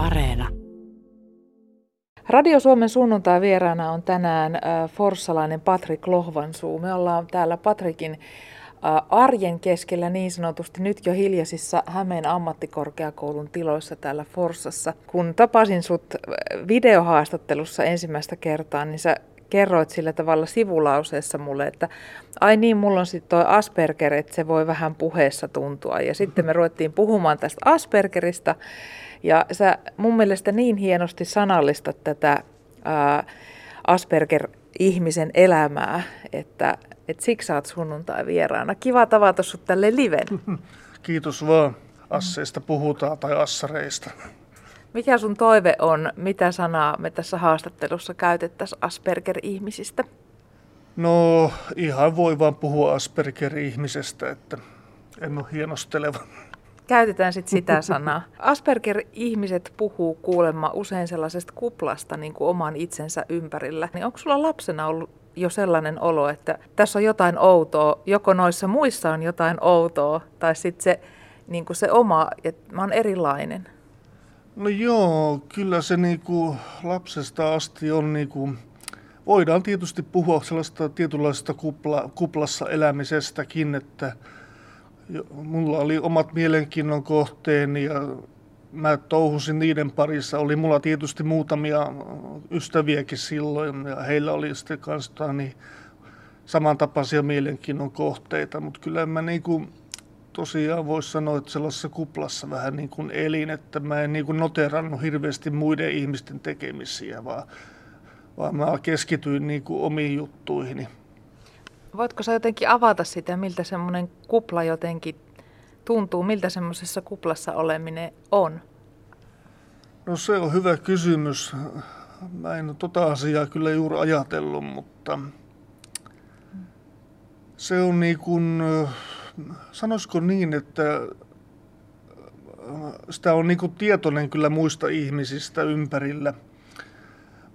Areena. Radio Suomen sunnuntai vieraana on tänään äh, forssalainen Patrik Lohvansuu. Me ollaan täällä Patrikin äh, arjen keskellä niin sanotusti nyt jo hiljaisissa Hämeen ammattikorkeakoulun tiloissa täällä Forssassa. Kun tapasin sut äh, videohaastattelussa ensimmäistä kertaa, niin sä kerroit sillä tavalla sivulauseessa mulle, että ai niin, mulla on sitten toi Asperger, että se voi vähän puheessa tuntua. Ja sitten me ruvettiin puhumaan tästä Aspergerista. Ja sä mun mielestä niin hienosti sanallistat tätä ää, Asperger-ihmisen elämää, että, että siksi sä oot sunnuntai vieraana. Kiva tavata sut tälle liven. Kiitos vaan. Asseista puhutaan tai assareista. Mikä sun toive on, mitä sanaa me tässä haastattelussa käytettäisiin Asperger-ihmisistä? No ihan voi vaan puhua Asperger-ihmisestä, että en ole hienosteleva. Käytetään sitten sitä sanaa. Asperger-ihmiset puhuu kuulemma usein sellaisesta kuplasta niin kuin oman itsensä ympärillä. Niin onko sulla lapsena ollut jo sellainen olo, että tässä on jotain outoa, joko noissa muissa on jotain outoa, tai sitten se, niin kuin se oma, että mä oon erilainen? No joo, kyllä se niinku lapsesta asti on niinku, voidaan tietysti puhua sellaista tietynlaisesta kupla, kuplassa elämisestäkin, että mulla oli omat mielenkiinnon kohteeni ja mä touhusin niiden parissa. Oli mulla tietysti muutamia ystäviäkin silloin ja heillä oli sitten kanssa niin samantapaisia mielenkiinnon kohteita, mutta kyllä mä niinku, tosiaan voisi sanoa, että sellaisessa kuplassa vähän niin kuin elin, että mä en niin kuin noterannut hirveästi muiden ihmisten tekemisiä, vaan, vaan mä keskityin niin kuin omiin juttuihini. Voitko sä jotenkin avata sitä, miltä semmoinen kupla jotenkin tuntuu, miltä semmoisessa kuplassa oleminen on? No se on hyvä kysymys. Mä en ole tota asiaa kyllä juuri ajatellut, mutta se on niin kuin, sanoisiko niin, että sitä on niin kuin tietoinen kyllä muista ihmisistä ympärillä,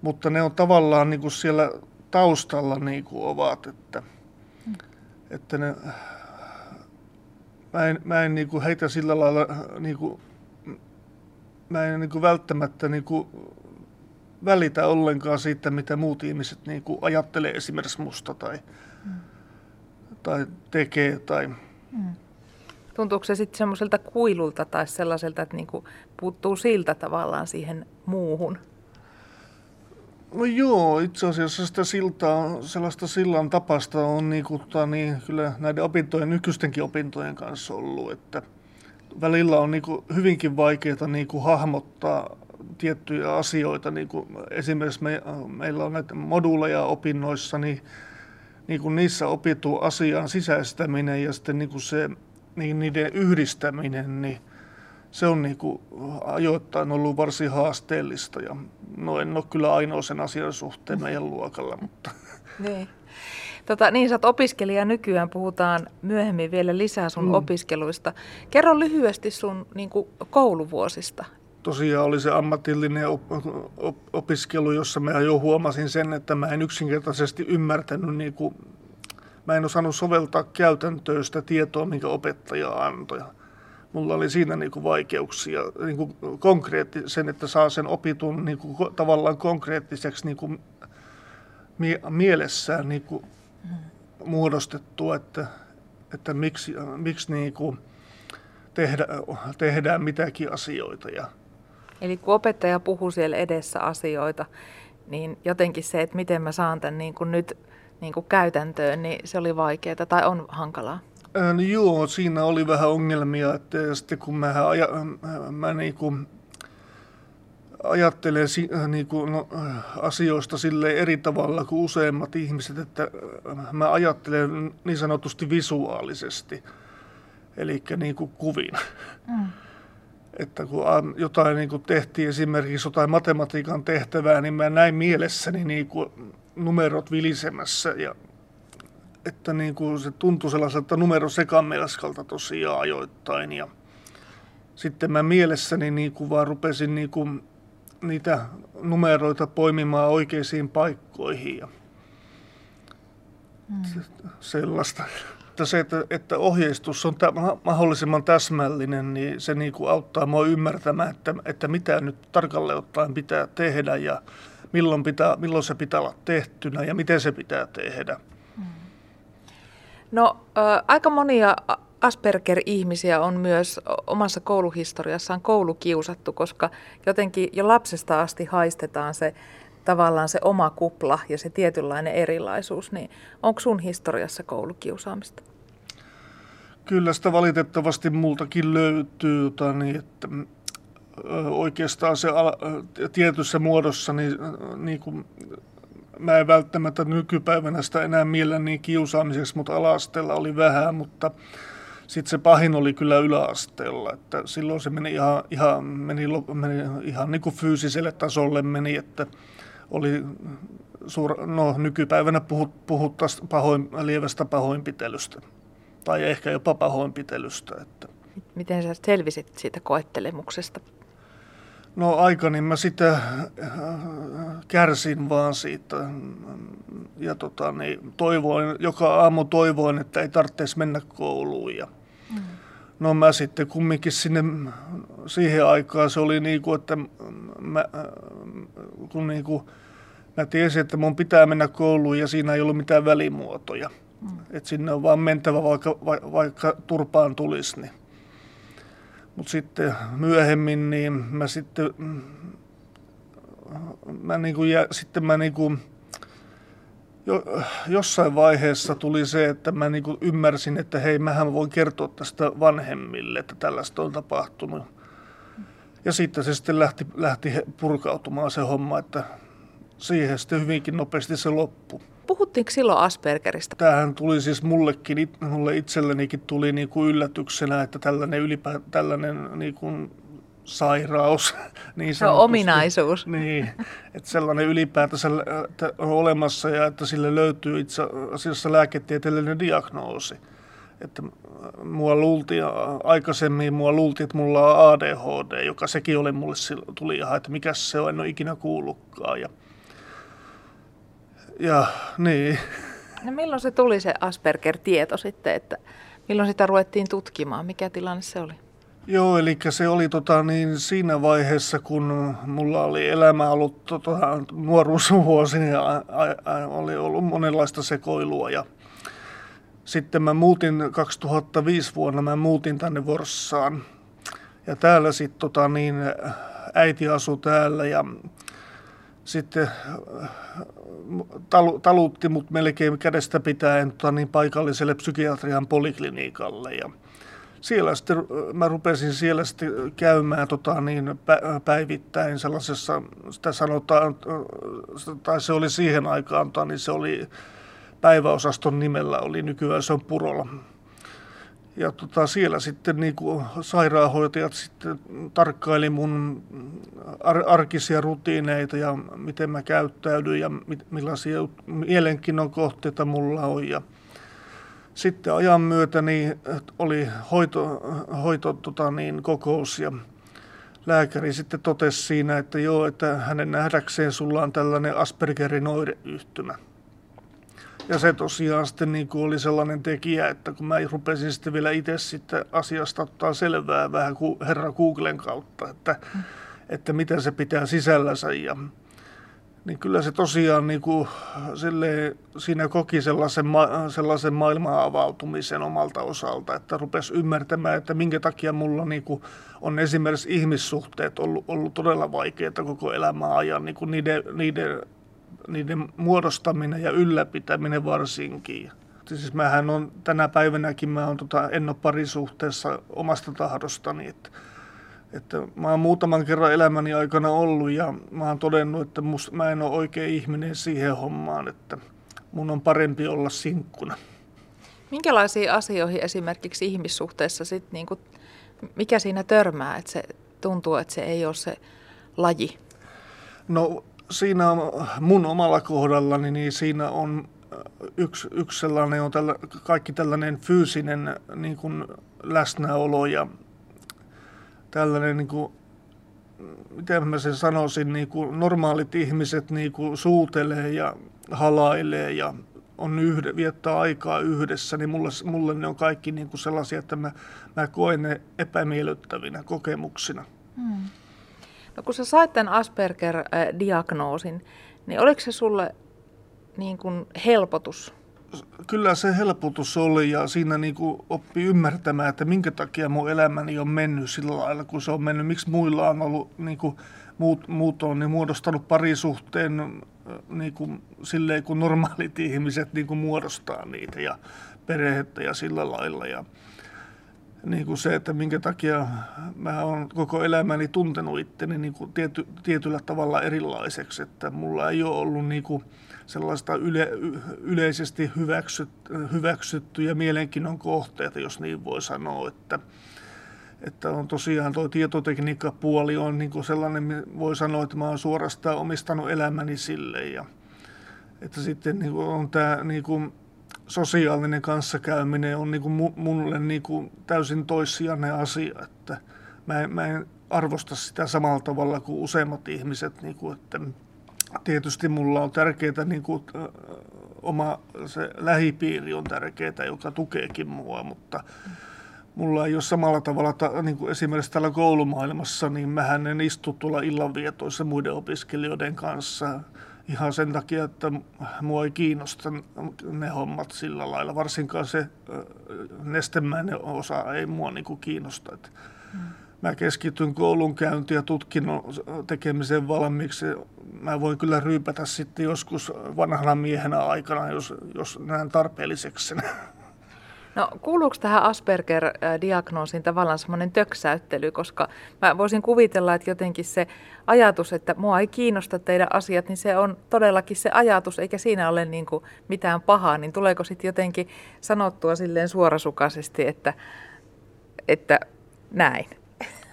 mutta ne on tavallaan niin kuin siellä taustalla niin kuin ovat, että. Että ne, mä en, mä en niin kuin heitä sillä lailla, niin kuin, mä en niin kuin välttämättä niin kuin välitä ollenkaan siitä, mitä muut ihmiset niin kuin ajattelee esimerkiksi musta tai, mm. tai tekee tai Mm. Tuntuuko se sitten semmoiselta kuilulta tai sellaiselta, että niinku puuttuu siltä tavallaan siihen muuhun? No joo, itse asiassa sitä siltaa, sellaista sillan tapasta on niinku, tota, niin, kyllä näiden opintojen, nykyistenkin opintojen kanssa ollut, että välillä on niinku hyvinkin vaikeaa niinku hahmottaa tiettyjä asioita. Niinku esimerkiksi me, meillä on näitä moduuleja opinnoissa, niin niin kuin niissä opittu asian sisäistäminen ja sitten niin kuin se, niin niiden yhdistäminen, niin se on niin kuin ajoittain ollut varsin haasteellista. Ja no en ole kyllä ainoa sen asian suhteen meidän luokalla, mutta... Niin. Tota, niin, sä oot opiskelija nykyään, puhutaan myöhemmin vielä lisää sun mm. opiskeluista. Kerro lyhyesti sun niin kuin, kouluvuosista, tosiaan oli se ammatillinen op, op, opiskelu, jossa mä jo huomasin sen, että mä en yksinkertaisesti ymmärtänyt, niin kuin, mä en osannut soveltaa käytäntöön sitä tietoa, minkä opettaja antoi. Mulla oli siinä niin kuin vaikeuksia niin kuin konkreetti, sen, että saa sen opitun niin kuin, tavallaan konkreettiseksi niin kuin, mie- mielessään niin kuin, muodostettua, että, että miksi, miksi niin kuin, tehdä, tehdään mitäkin asioita. Ja, Eli kun opettaja puhuu siellä edessä asioita, niin jotenkin se, että miten mä saan tämän niin kuin nyt niin kuin käytäntöön, niin se oli vaikeaa tai on hankalaa. No joo, siinä oli vähän ongelmia, että sitten kun mä, aja, mä niin kuin ajattelen niin kuin, no, asioista sille eri tavalla kuin useimmat ihmiset, että mä ajattelen niin sanotusti visuaalisesti, eli niin kuin kuvin. Mm että kun jotain niin kuin tehtiin esimerkiksi jotain matematiikan tehtävää, niin mä näin mielessäni niin kuin numerot vilisemässä ja että niin kuin se tuntui sellaiselta numerosekamelaskalta tosiaan ajoittain ja sitten mä mielessäni niin kuin vaan rupesin niin kuin niitä numeroita poimimaan oikeisiin paikkoihin ja mm. sellaista. että se, että, että ohjeistus on tä, mahdollisimman täsmällinen, niin se niin kuin auttaa mua ymmärtämään, että, että mitä nyt tarkalleen ottaen pitää tehdä ja milloin, pitää, milloin se pitää olla tehtynä ja miten se pitää tehdä. No, äh, aika monia Asperger-ihmisiä on myös omassa kouluhistoriassaan koulukiusattu, koska jotenkin jo lapsesta asti haistetaan se tavallaan se oma kupla ja se tietynlainen erilaisuus, niin onko sun historiassa koulukiusaamista? Kyllä sitä valitettavasti multakin löytyy, jota niin, että oikeastaan se tietyssä muodossa, niin, niin kuin, mä en välttämättä nykypäivänä sitä enää miellä niin kiusaamiseksi, mutta ala oli vähän, mutta sitten se pahin oli kyllä yläasteella, että silloin se meni ihan, ihan, meni, meni ihan niin kuin fyysiselle tasolle meni, että oli suur, no, nykypäivänä puhut, puhuttaisiin pahoin, lievästä pahoinpitelystä tai ehkä jopa pahoinpitelystä. Että. Miten sä selvisit siitä koettelemuksesta? No aika, niin mä sitä äh, kärsin vaan siitä ja tota, niin, toivoin, joka aamu toivoin, että ei tarvitsisi mennä kouluun. Ja, mm. No mä sitten kumminkin sinne, siihen aikaan se oli niin kuin, että mä, kun niin kuin, mä tiesin, että mun pitää mennä kouluun ja siinä ei ollut mitään välimuotoja. Mm. Että sinne on vaan mentävä, vaikka, vaikka turpaan tulisi. Niin. Mutta sitten myöhemmin, niin mä sitten, mä niinku, ja sitten mä niinku, jo, jossain vaiheessa tuli se, että mä niinku ymmärsin, että hei, mähän voin kertoa tästä vanhemmille, että tällaista on tapahtunut. Ja sitten se sitten lähti, lähti purkautumaan se homma, että siihen sitten hyvinkin nopeasti se loppui. Puhuttiinko silloin Aspergerista? Tämähän tuli siis mullekin, mulle itsellenikin tuli niin kuin yllätyksenä, että tällainen, ylipä, tällainen niin kuin sairaus. Niin se on ominaisuus. Niin, että sellainen ylipäätänsä on olemassa ja että sille löytyy itse asiassa lääketieteellinen diagnoosi. Että mua luultiin aikaisemmin, mua luultiin, että mulla on ADHD, joka sekin oli mulle tuli ihan, että mikä se on, en ole ikinä kuullutkaan. Ja ja niin. No milloin se tuli se Asperger-tieto sitten, että milloin sitä ruvettiin tutkimaan? Mikä tilanne se oli? Joo, eli se oli tota, niin siinä vaiheessa, kun mulla oli elämä ollut tota, nuoruusvuosi, niin a, a, a, oli ollut monenlaista sekoilua. Ja sitten mä muutin 2005 vuonna, mä muutin tänne Vorssaan. Ja täällä sitten tota, niin, äiti asui täällä ja sitten talu, talutti mut melkein kädestä pitäen tota, niin paikalliselle psykiatrian poliklinikalle. Ja siellä sitten, mä rupesin siellä sitten käymään tota, niin, päivittäin sellaisessa, sitä sanotaan, tai se oli siihen aikaan, tota, niin se oli päiväosaston nimellä, oli nykyään se on Purola ja tota, siellä sitten niin kuin sairaanhoitajat sitten tarkkaili mun ar- arkisia rutiineita ja miten mä käyttäydyn ja mit- millaisia mielenkiinnon kohteita mulla on. Ja sitten ajan myötä niin oli hoito, hoito tota niin, kokous ja lääkäri sitten totesi siinä, että joo, että hänen nähdäkseen sulla on tällainen Aspergerin oireyhtymä. Ja se tosiaan sitten niin kuin oli sellainen tekijä, että kun mä rupesin sitten vielä itse sitten asiasta ottaa selvää vähän kuin herra Googlen kautta, että, mm. että mitä se pitää sisällänsä ja niin kyllä se tosiaan niin kuin, silleen, siinä koki sellaisen, ma- sellaisen maailman avautumisen omalta osalta, että rupesi ymmärtämään, että minkä takia mulla niin kuin, on esimerkiksi ihmissuhteet ollut, ollut todella vaikeita koko elämän ajan, niin kuin niiden, niiden niiden muodostaminen ja ylläpitäminen varsinkin. Siis mähän on tänä päivänäkin, mä on, tota, en ole parisuhteessa omasta tahdostani, että, että mä oon muutaman kerran elämäni aikana ollut ja mä oon todennut, että must, mä en ole oikein ihminen siihen hommaan, että mun on parempi olla sinkkuna. Minkälaisiin asioihin esimerkiksi ihmissuhteessa sit niinku, mikä siinä törmää, että se tuntuu, että se ei ole se laji? No siinä mun omalla kohdallani, niin siinä on äh, yksi, yksi sellainen on tällä, kaikki tällainen fyysinen niin kuin läsnäolo ja tällainen, niin kuin, miten mä sen sanoisin, niin kuin normaalit ihmiset niin kuin suutelee ja halailee ja on yhde, viettää aikaa yhdessä, niin mulle, mulle ne on kaikki niin kuin sellaisia, että mä, mä koen ne epämiellyttävinä kokemuksina. Hmm. No kun sä sait tämän Asperger-diagnoosin, niin oliko se sulle niin kuin helpotus? Kyllä se helpotus oli ja siinä niin kuin oppi ymmärtämään, että minkä takia mun elämäni on mennyt sillä lailla, kun se on mennyt. Miksi muilla on ollut, niin kuin muut, muut on niin muodostanut parisuhteen niin kuin, silleen, kun normaalit ihmiset niin kuin muodostaa niitä ja perhettä ja sillä lailla. Ja, niin kuin se, että minkä takia mä oon koko elämäni tuntenut itteni niin kuin tiety, tietyllä tavalla erilaiseksi, että mulla ei ole ollut niin kuin sellaista yle, yleisesti hyväksyt, hyväksyttyjä mielenkiinnon kohteita, jos niin voi sanoa, että, että on tosiaan tuo tietotekniikkapuoli on niin kuin sellainen, voi sanoa, että mä oon suorastaan omistanut elämäni sille. Ja että sitten niin kuin on tämä niin kuin sosiaalinen kanssakäyminen on niin kuin mulle niin kuin täysin toissijainen asia, että mä en, mä en arvosta sitä samalla tavalla kuin useimmat ihmiset, niin kuin, että tietysti mulla on tärkeää niin kuin, oma se lähipiiri on tärkeää, joka tukeekin mua, mutta mulla ei ole samalla tavalla, ta, niin kuin esimerkiksi täällä koulumaailmassa, niin mähän en istu tuolla illanvietoissa muiden opiskelijoiden kanssa ihan sen takia, että mua ei kiinnosta ne hommat sillä lailla. Varsinkaan se nestemäinen osa ei mua niin kuin kiinnosta. Että mm. Mä keskityn koulunkäynti ja tutkinnon tekemiseen valmiiksi. Mä voin kyllä ryypätä sitten joskus vanhana miehenä aikana, jos, jos näen tarpeelliseksi sen. No kuuluuko tähän Asperger-diagnoosiin tavallaan semmoinen töksäyttely, koska mä voisin kuvitella, että jotenkin se ajatus, että mua ei kiinnosta teidän asiat, niin se on todellakin se ajatus, eikä siinä ole niin kuin mitään pahaa, niin tuleeko sitten jotenkin sanottua silleen suorasukaisesti, että, että näin?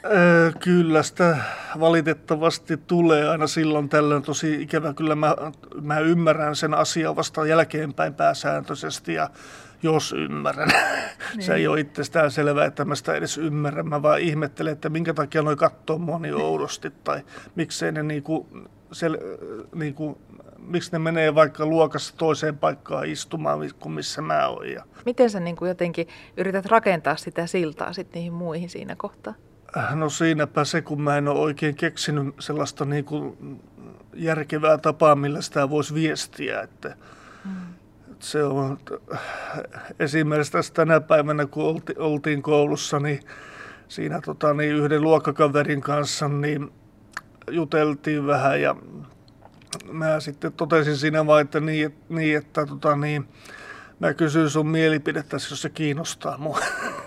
Öö, kyllä sitä valitettavasti tulee aina silloin tällöin. Tosi ikävä kyllä mä, mä ymmärrän sen asian vasta jälkeenpäin pääsääntöisesti ja jos ymmärrän. Niin. Se ei ole itsestään selvää, että mä sitä edes ymmärrän. Mä vaan ihmettelen, että minkä takia noi katsoo mua niin oudosti tai miksei ne niinku, sel, niinku, miksi ne menee vaikka luokassa toiseen paikkaan istumaan kuin missä mä oon. Ja... Miten sä niin kuin jotenkin yrität rakentaa sitä siltaa sitten niihin muihin siinä kohtaa? No siinäpä se, kun mä en ole oikein keksinyt sellaista niin kuin järkevää tapaa, millä sitä voisi viestiä. Että se on esimerkiksi tässä tänä päivänä, kun olti, oltiin koulussa, niin siinä tota, niin yhden luokkakaverin kanssa niin juteltiin vähän ja mä sitten totesin siinä vaan, että niin, niin että tota, niin, mä kysyn sun mielipidettä, jos se kiinnostaa mua.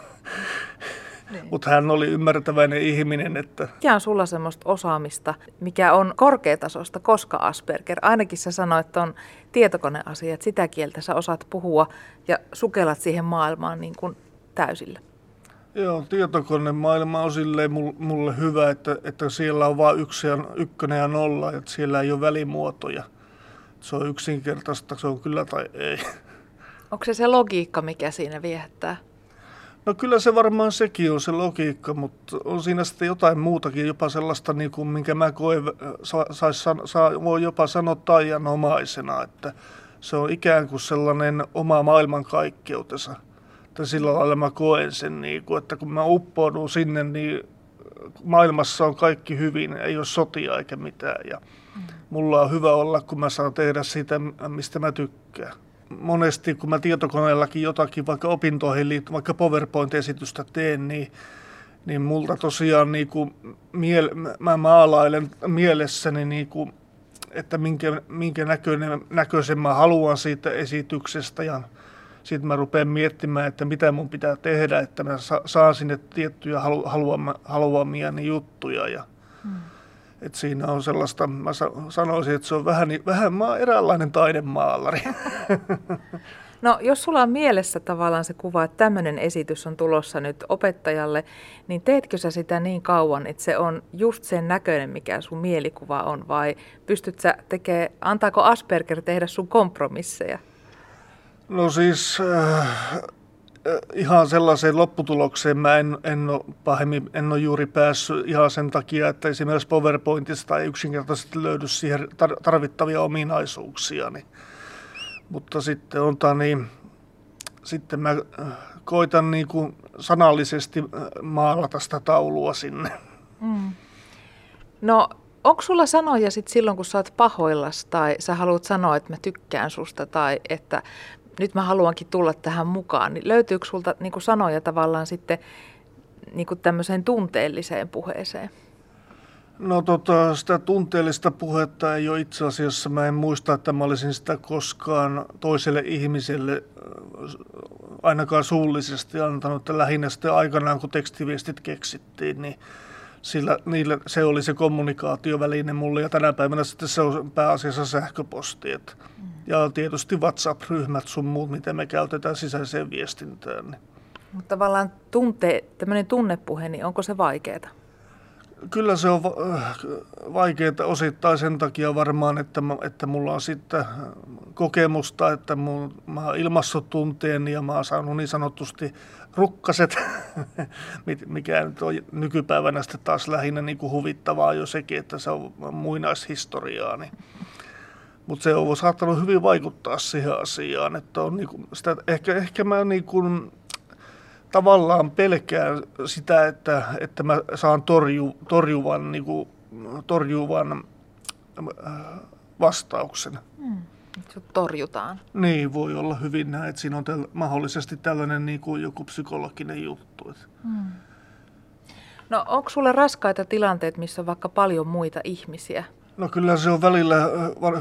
Niin. Mutta hän oli ymmärtäväinen ihminen. Että... Mikä on sulla semmoista osaamista, mikä on korkeatasosta, koska Asperger? Ainakin sä sanoit, että on tietokoneasiat, sitä kieltä sä osaat puhua ja sukellat siihen maailmaan niin kuin täysillä. Joo, tietokonemaailma on silleen mulle hyvä, että, että siellä on vain yksi ja, ykkönen ja nolla, että siellä ei ole välimuotoja. Se on yksinkertaista, se on kyllä tai ei. Onko se se logiikka, mikä siinä viehättää? No kyllä se varmaan sekin on se logiikka, mutta on siinä sitten jotain muutakin, jopa sellaista, niin kuin, minkä mä koen, sa, sa, sa, voi jopa sanoa taianomaisena, että se on ikään kuin sellainen oma maailmankaikkeutensa. Että sillä lailla mä koen sen, niin kuin, että kun mä uppoudun sinne, niin maailmassa on kaikki hyvin, ei ole sotia eikä mitään. Ja mm. mulla on hyvä olla, kun mä saan tehdä sitä, mistä mä tykkään monesti, kun mä tietokoneellakin jotakin, vaikka opintoihin liittyen, vaikka PowerPoint-esitystä teen, niin, niin multa tosiaan niin kuin miel, mä maalailen mielessäni, niin kuin, että minkä, minkä näköinen, näköisen mä haluan siitä esityksestä. Ja sitten mä rupean miettimään, että mitä mun pitää tehdä, että mä saan sinne tiettyjä halu, haluamia juttuja ja hmm et siinä on sellaista, mä sanoisin, että se on vähän, vähän maa, eräänlainen taidemaalari. No jos sulla on mielessä tavallaan se kuva, että tämmöinen esitys on tulossa nyt opettajalle, niin teetkö sä sitä niin kauan, että se on just sen näköinen, mikä sun mielikuva on, vai pystyt sä tekemään, antaako Asperger tehdä sun kompromisseja? No siis äh, ihan sellaiseen lopputulokseen mä en, en, ole pahemmin, en ole juuri päässyt ihan sen takia, että esimerkiksi PowerPointista ei yksinkertaisesti löydy siihen tarvittavia ominaisuuksia. Niin Mutta sitten on niin, sitten mä koitan niin kuin sanallisesti maalata sitä taulua sinne. Mm. No onko sulla sanoja sit silloin, kun sä oot pahoillas tai sä haluat sanoa, että mä tykkään susta tai että nyt mä haluankin tulla tähän mukaan, niin löytyykö sulta niin sanoja tavallaan sitten niin tämmöiseen tunteelliseen puheeseen? No tota, sitä tunteellista puhetta ei ole itse asiassa. Mä en muista, että mä olisin sitä koskaan toiselle ihmiselle ainakaan suullisesti antanut. Lähinnä sitten aikanaan, kun tekstiviestit keksittiin, niin sillä, niillä, se oli se kommunikaatioväline mulle. Ja tänä päivänä sitten se on pääasiassa sähköposti. Että, mm. Ja tietysti WhatsApp-ryhmät sun muut, miten me käytetään sisäiseen viestintään. Niin. Mutta tavallaan tunte, tämmöinen tunnepuhe, niin onko se vaikeaa? Kyllä se on vaikeaa osittain sen takia varmaan, että, että mulla on sitten kokemusta, että mun, mä oon ilmassut tunteen ja mä oon saanut niin sanotusti rukkaset, mikä nyt on nykypäivänä sitten taas lähinnä niin kuin huvittavaa jo sekin, että se on muinaishistoriaa. Niin. Mutta se on saattanut hyvin vaikuttaa siihen asiaan, että on niin kuin sitä, ehkä, ehkä mä niin kuin, tavallaan pelkään sitä, että, että mä saan torju, torjuvan, niin kuin, torjuvan äh, vastauksen. Hmm. Sut torjutaan. Niin, voi olla hyvin näin, että siinä on täl, mahdollisesti tällainen niin kuin joku psykologinen juttu. Hmm. No onko sulle raskaita tilanteita, missä on vaikka paljon muita ihmisiä? No kyllä se on välillä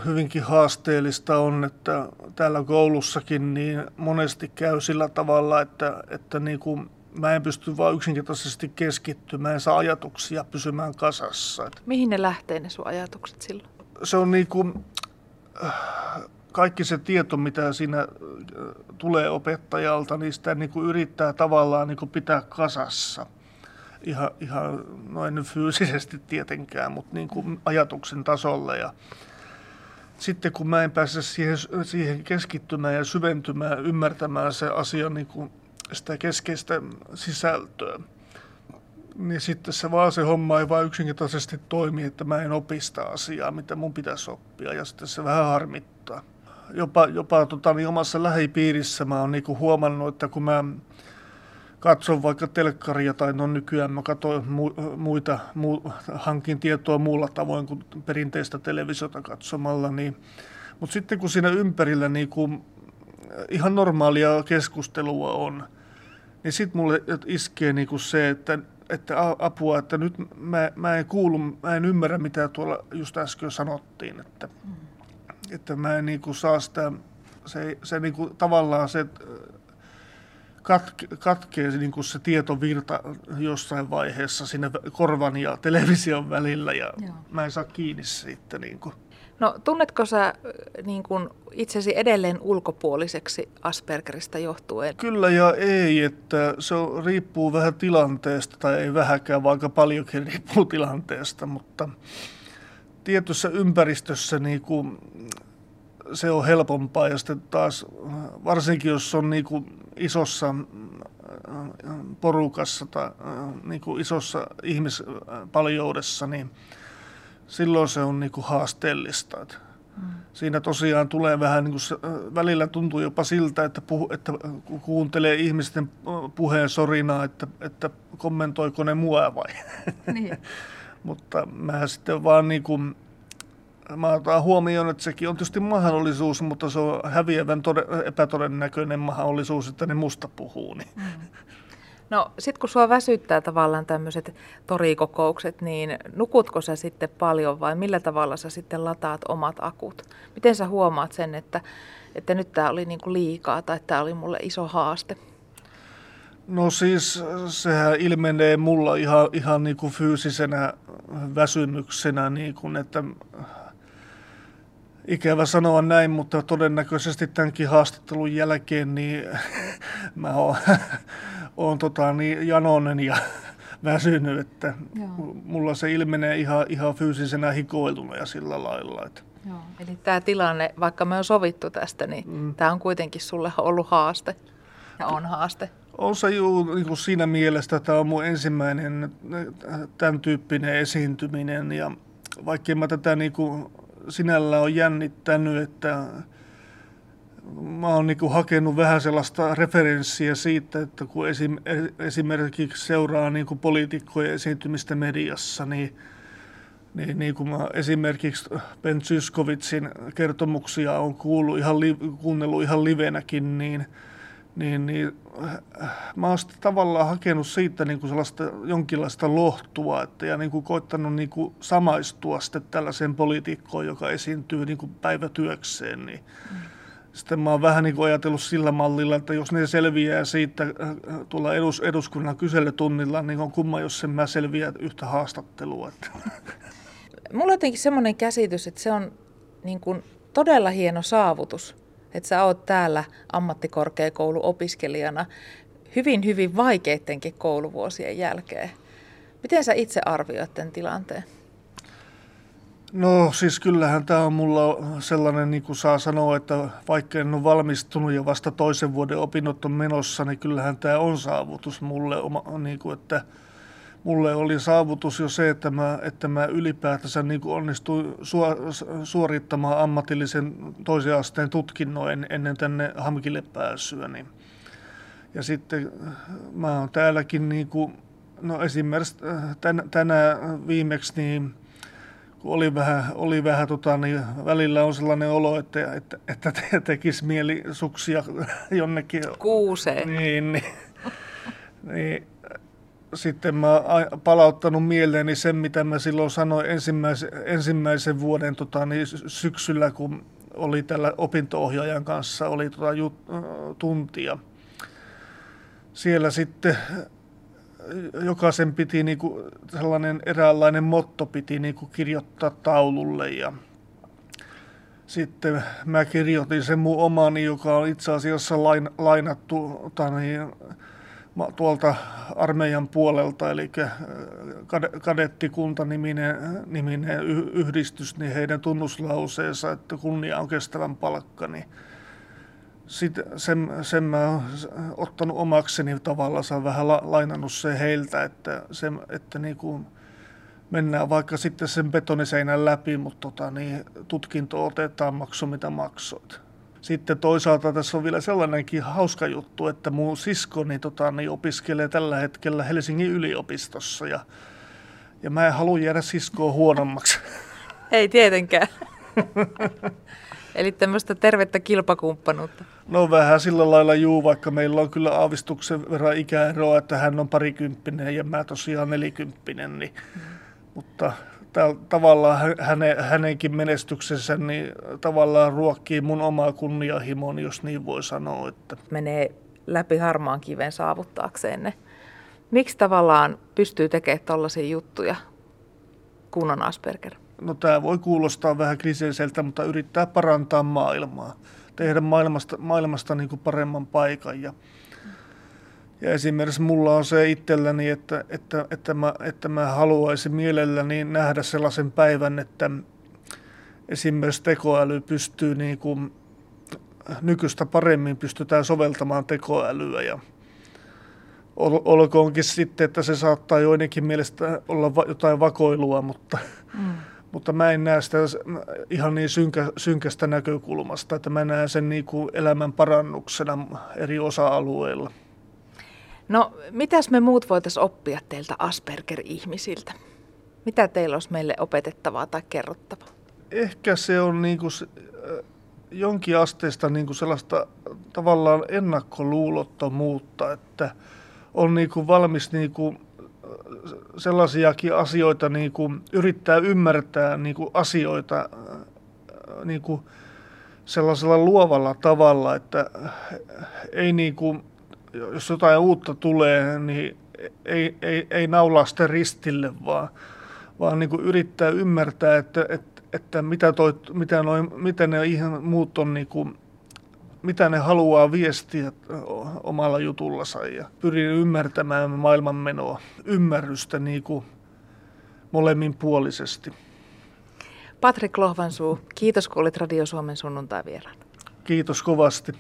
hyvinkin haasteellista on, että täällä koulussakin niin monesti käy sillä tavalla, että, että niin kuin mä en pysty vain yksinkertaisesti keskittymään, en saa ajatuksia pysymään kasassa. Mihin ne lähtee ne sun ajatukset silloin? Se on niin kuin, kaikki se tieto, mitä siinä tulee opettajalta, niin sitä niin kuin yrittää tavallaan niin kuin pitää kasassa ihan, ihan noin fyysisesti tietenkään, mutta niin kuin ajatuksen tasolla. Ja sitten kun mä en pääse siihen, siihen keskittymään ja syventymään, ymmärtämään se asia niin kuin sitä keskeistä sisältöä, niin sitten se vaan se homma ei vaan yksinkertaisesti toimi, että mä en opista asiaa, mitä mun pitäisi oppia, ja sitten se vähän harmittaa. Jopa, jopa tota, niin omassa lähipiirissä mä oon niin huomannut, että kun mä katson vaikka telkkaria tai no nykyään mä katsoin mu- muita, mu- hankin tietoa muulla tavoin kuin perinteistä televisiota katsomalla, niin, mutta sitten kun siinä ympärillä niin kuin ihan normaalia keskustelua on, niin sitten mulle iskee niin kuin se, että, että apua, että nyt mä, mä en kuulu, mä en ymmärrä mitä tuolla just äsken sanottiin, että, mm. että mä en niin kuin saa sitä, se, se niin kuin, tavallaan se katke, katkee niin kuin se tietovirta jossain vaiheessa sinne korvan ja television välillä ja Joo. mä en saa kiinni siitä. Niin kuin. No tunnetko sä niin kuin itsesi edelleen ulkopuoliseksi Aspergerista johtuen? Kyllä ja ei, että se riippuu vähän tilanteesta tai ei vähäkään, vaikka paljonkin riippuu tilanteesta, mutta tietyssä ympäristössä niin kuin, se on helpompaa ja sitten taas varsinkin jos on niin kuin isossa porukassa tai niin kuin isossa ihmispaljoudessa, niin silloin se on niin kuin haasteellista. Että mm. Siinä tosiaan tulee vähän, niin kuin se, välillä tuntuu jopa siltä, että, puhu, että kuuntelee ihmisten puheen sorinaa, että, että kommentoiko ne mua vai. Niin. Mutta mä sitten vaan niin kuin, mä otan huomioon, että sekin on tietysti mahdollisuus, mutta se on häviävän tode- epätodennäköinen mahdollisuus, että ne musta puhuu. Niin. Mm. No sit kun sua väsyttää tavallaan tämmöiset torikokoukset, niin nukutko sä sitten paljon vai millä tavalla sä sitten lataat omat akut? Miten sä huomaat sen, että, että nyt tämä oli niinku liikaa tai tämä oli mulle iso haaste? No siis sehän ilmenee mulla ihan, ihan niin kuin fyysisenä väsymyksenä, niin kuin, että ikävä sanoa näin, mutta todennäköisesti tämänkin haastattelun jälkeen niin mä oon, oon tota, niin janonen ja väsynyt, että Joo. mulla se ilmenee ihan, ihan fyysisenä hikoiluna ja sillä lailla. Että. Joo. Eli tämä tilanne, vaikka me on sovittu tästä, niin mm. tämä on kuitenkin sulle ollut haaste ja on haaste. On se juu, niin kuin siinä mielessä, että tämä on mun ensimmäinen tämän tyyppinen esiintyminen ja vaikka mä tätä niin kuin sinällä on jännittänyt, että mä oon niin hakenut vähän sellaista referenssiä siitä, että kun esim, esimerkiksi seuraa niin poliitikkojen esiintymistä mediassa, niin, niin, niin kuin mä esimerkiksi Ben Zyskovitsin kertomuksia on kuullut ihan li, kuunnellut ihan livenäkin, niin, niin, niin mä oon tavallaan hakenut siitä niin kuin sellaista jonkinlaista lohtua että, ja niin kuin koittanut niin kuin samaistua sitten tällaiseen poliitikkoon, joka esiintyy niin kuin päivätyökseen. Niin. Mm sitten mä oon vähän niin kuin ajatellut sillä mallilla, että jos ne selviää siitä äh, tuolla edus, eduskunnan kyselytunnilla, niin on kumma, jos sen mä selviää yhtä haastattelua. Mulla on jotenkin semmoinen käsitys, että se on niin kuin todella hieno saavutus, että sä oot täällä ammattikorkeakouluopiskelijana hyvin, hyvin vaikeittenkin kouluvuosien jälkeen. Miten sä itse arvioit tämän tilanteen? No siis kyllähän tämä on mulla sellainen, niin kuin saa sanoa, että vaikka en ole valmistunut ja vasta toisen vuoden opinnot on menossa, niin kyllähän tämä on saavutus mulle, niin kuin, että mulle oli saavutus jo se, että mä, että mä ylipäätänsä niin kuin onnistuin suorittamaan ammatillisen toisen asteen tutkinnon ennen tänne Hamkille pääsyä. Niin. Ja sitten mä oon täälläkin, niin kuin, no esimerkiksi tän, tänään viimeksi, niin oli vähän, oli vähän tota, niin välillä on sellainen olo, että, että, että te, tekisi mieli suksia jonnekin. Kuuseen. Niin, niin, niin sitten mä oon palauttanut mieleeni sen, mitä mä silloin sanoin ensimmäisen, ensimmäisen vuoden tota, niin syksyllä, kun oli tällä opinto-ohjaajan kanssa, oli tota, jut, tuntia. Siellä sitten jokaisen piti niinku, sellainen eräänlainen motto piti niinku kirjoittaa taululle ja sitten mä kirjoitin sen mun omani, joka on itse asiassa lain, lainattu tani, tuolta armeijan puolelta, eli äh, kadettikunta-niminen niminen yhdistys, niin heidän tunnuslauseensa, että kunnia on kestävän palkka, niin sitten sen, sen mä oon ottanut omakseni tavallaan, vähän la, lainannut se heiltä, että, se, että niin kuin mennään vaikka sitten sen betoniseinän läpi, mutta tota, niin tutkinto otetaan maksu mitä maksoit. Sitten toisaalta tässä on vielä sellainenkin hauska juttu, että mun siskoni tota, niin opiskelee tällä hetkellä Helsingin yliopistossa ja, ja mä en halua jäädä siskoa huonommaksi. Ei tietenkään. Eli tämmöistä tervettä kilpakumppanuutta. No vähän sillä lailla juu, vaikka meillä on kyllä aavistuksen verran ikäeroa, että hän on parikymppinen ja mä tosiaan nelikymppinen. Niin, mm. Mutta täällä, tavallaan häne, hänenkin menestyksensä niin tavallaan ruokkii mun omaa kunnianhimon, jos niin voi sanoa. Että. Menee läpi harmaan kiven saavuttaakseen ne. Miksi tavallaan pystyy tekemään tällaisia juttuja, kun on Asperger? No tämä voi kuulostaa vähän kliseiseltä, mutta yrittää parantaa maailmaa, tehdä maailmasta, maailmasta niin kuin paremman paikan. Ja, ja esimerkiksi mulla on se itselläni, että, että, että, mä, että mä haluaisin mielelläni nähdä sellaisen päivän, että esimerkiksi tekoäly pystyy niin kuin, nykyistä paremmin pystytään soveltamaan tekoälyä. Ja olkoonkin sitten, että se saattaa joidenkin mielestä olla jotain vakoilua, mutta mm mutta mä en näe sitä ihan niin synkä, synkästä näkökulmasta, että mä näen sen niin kuin elämän parannuksena eri osa-alueilla. No, mitäs me muut voitaisiin oppia teiltä Asperger-ihmisiltä? Mitä teillä olisi meille opetettavaa tai kerrottavaa? Ehkä se on niin kuin jonkin asteesta niin kuin sellaista tavallaan ennakkoluulottomuutta, että on niin kuin valmis niin kuin sellaisiakin asioita, niin kuin yrittää ymmärtää niin kuin asioita äh, niin kuin sellaisella luovalla tavalla, että ei niin kuin, jos jotain uutta tulee, niin ei, ei, ei naulaa sitä ristille, vaan, vaan niin kuin yrittää ymmärtää, että, että, että mitä, toi, mitä, noin, mitä ne ihan muut on niin kuin mitä ne haluaa viestiä omalla jutullansa ja pyrin ymmärtämään maailmanmenoa, ymmärrystä niin kuin molemminpuolisesti. Patrik Lohvansuu, kiitos kun olit Radio Suomen sunnuntai vieraan. Kiitos kovasti.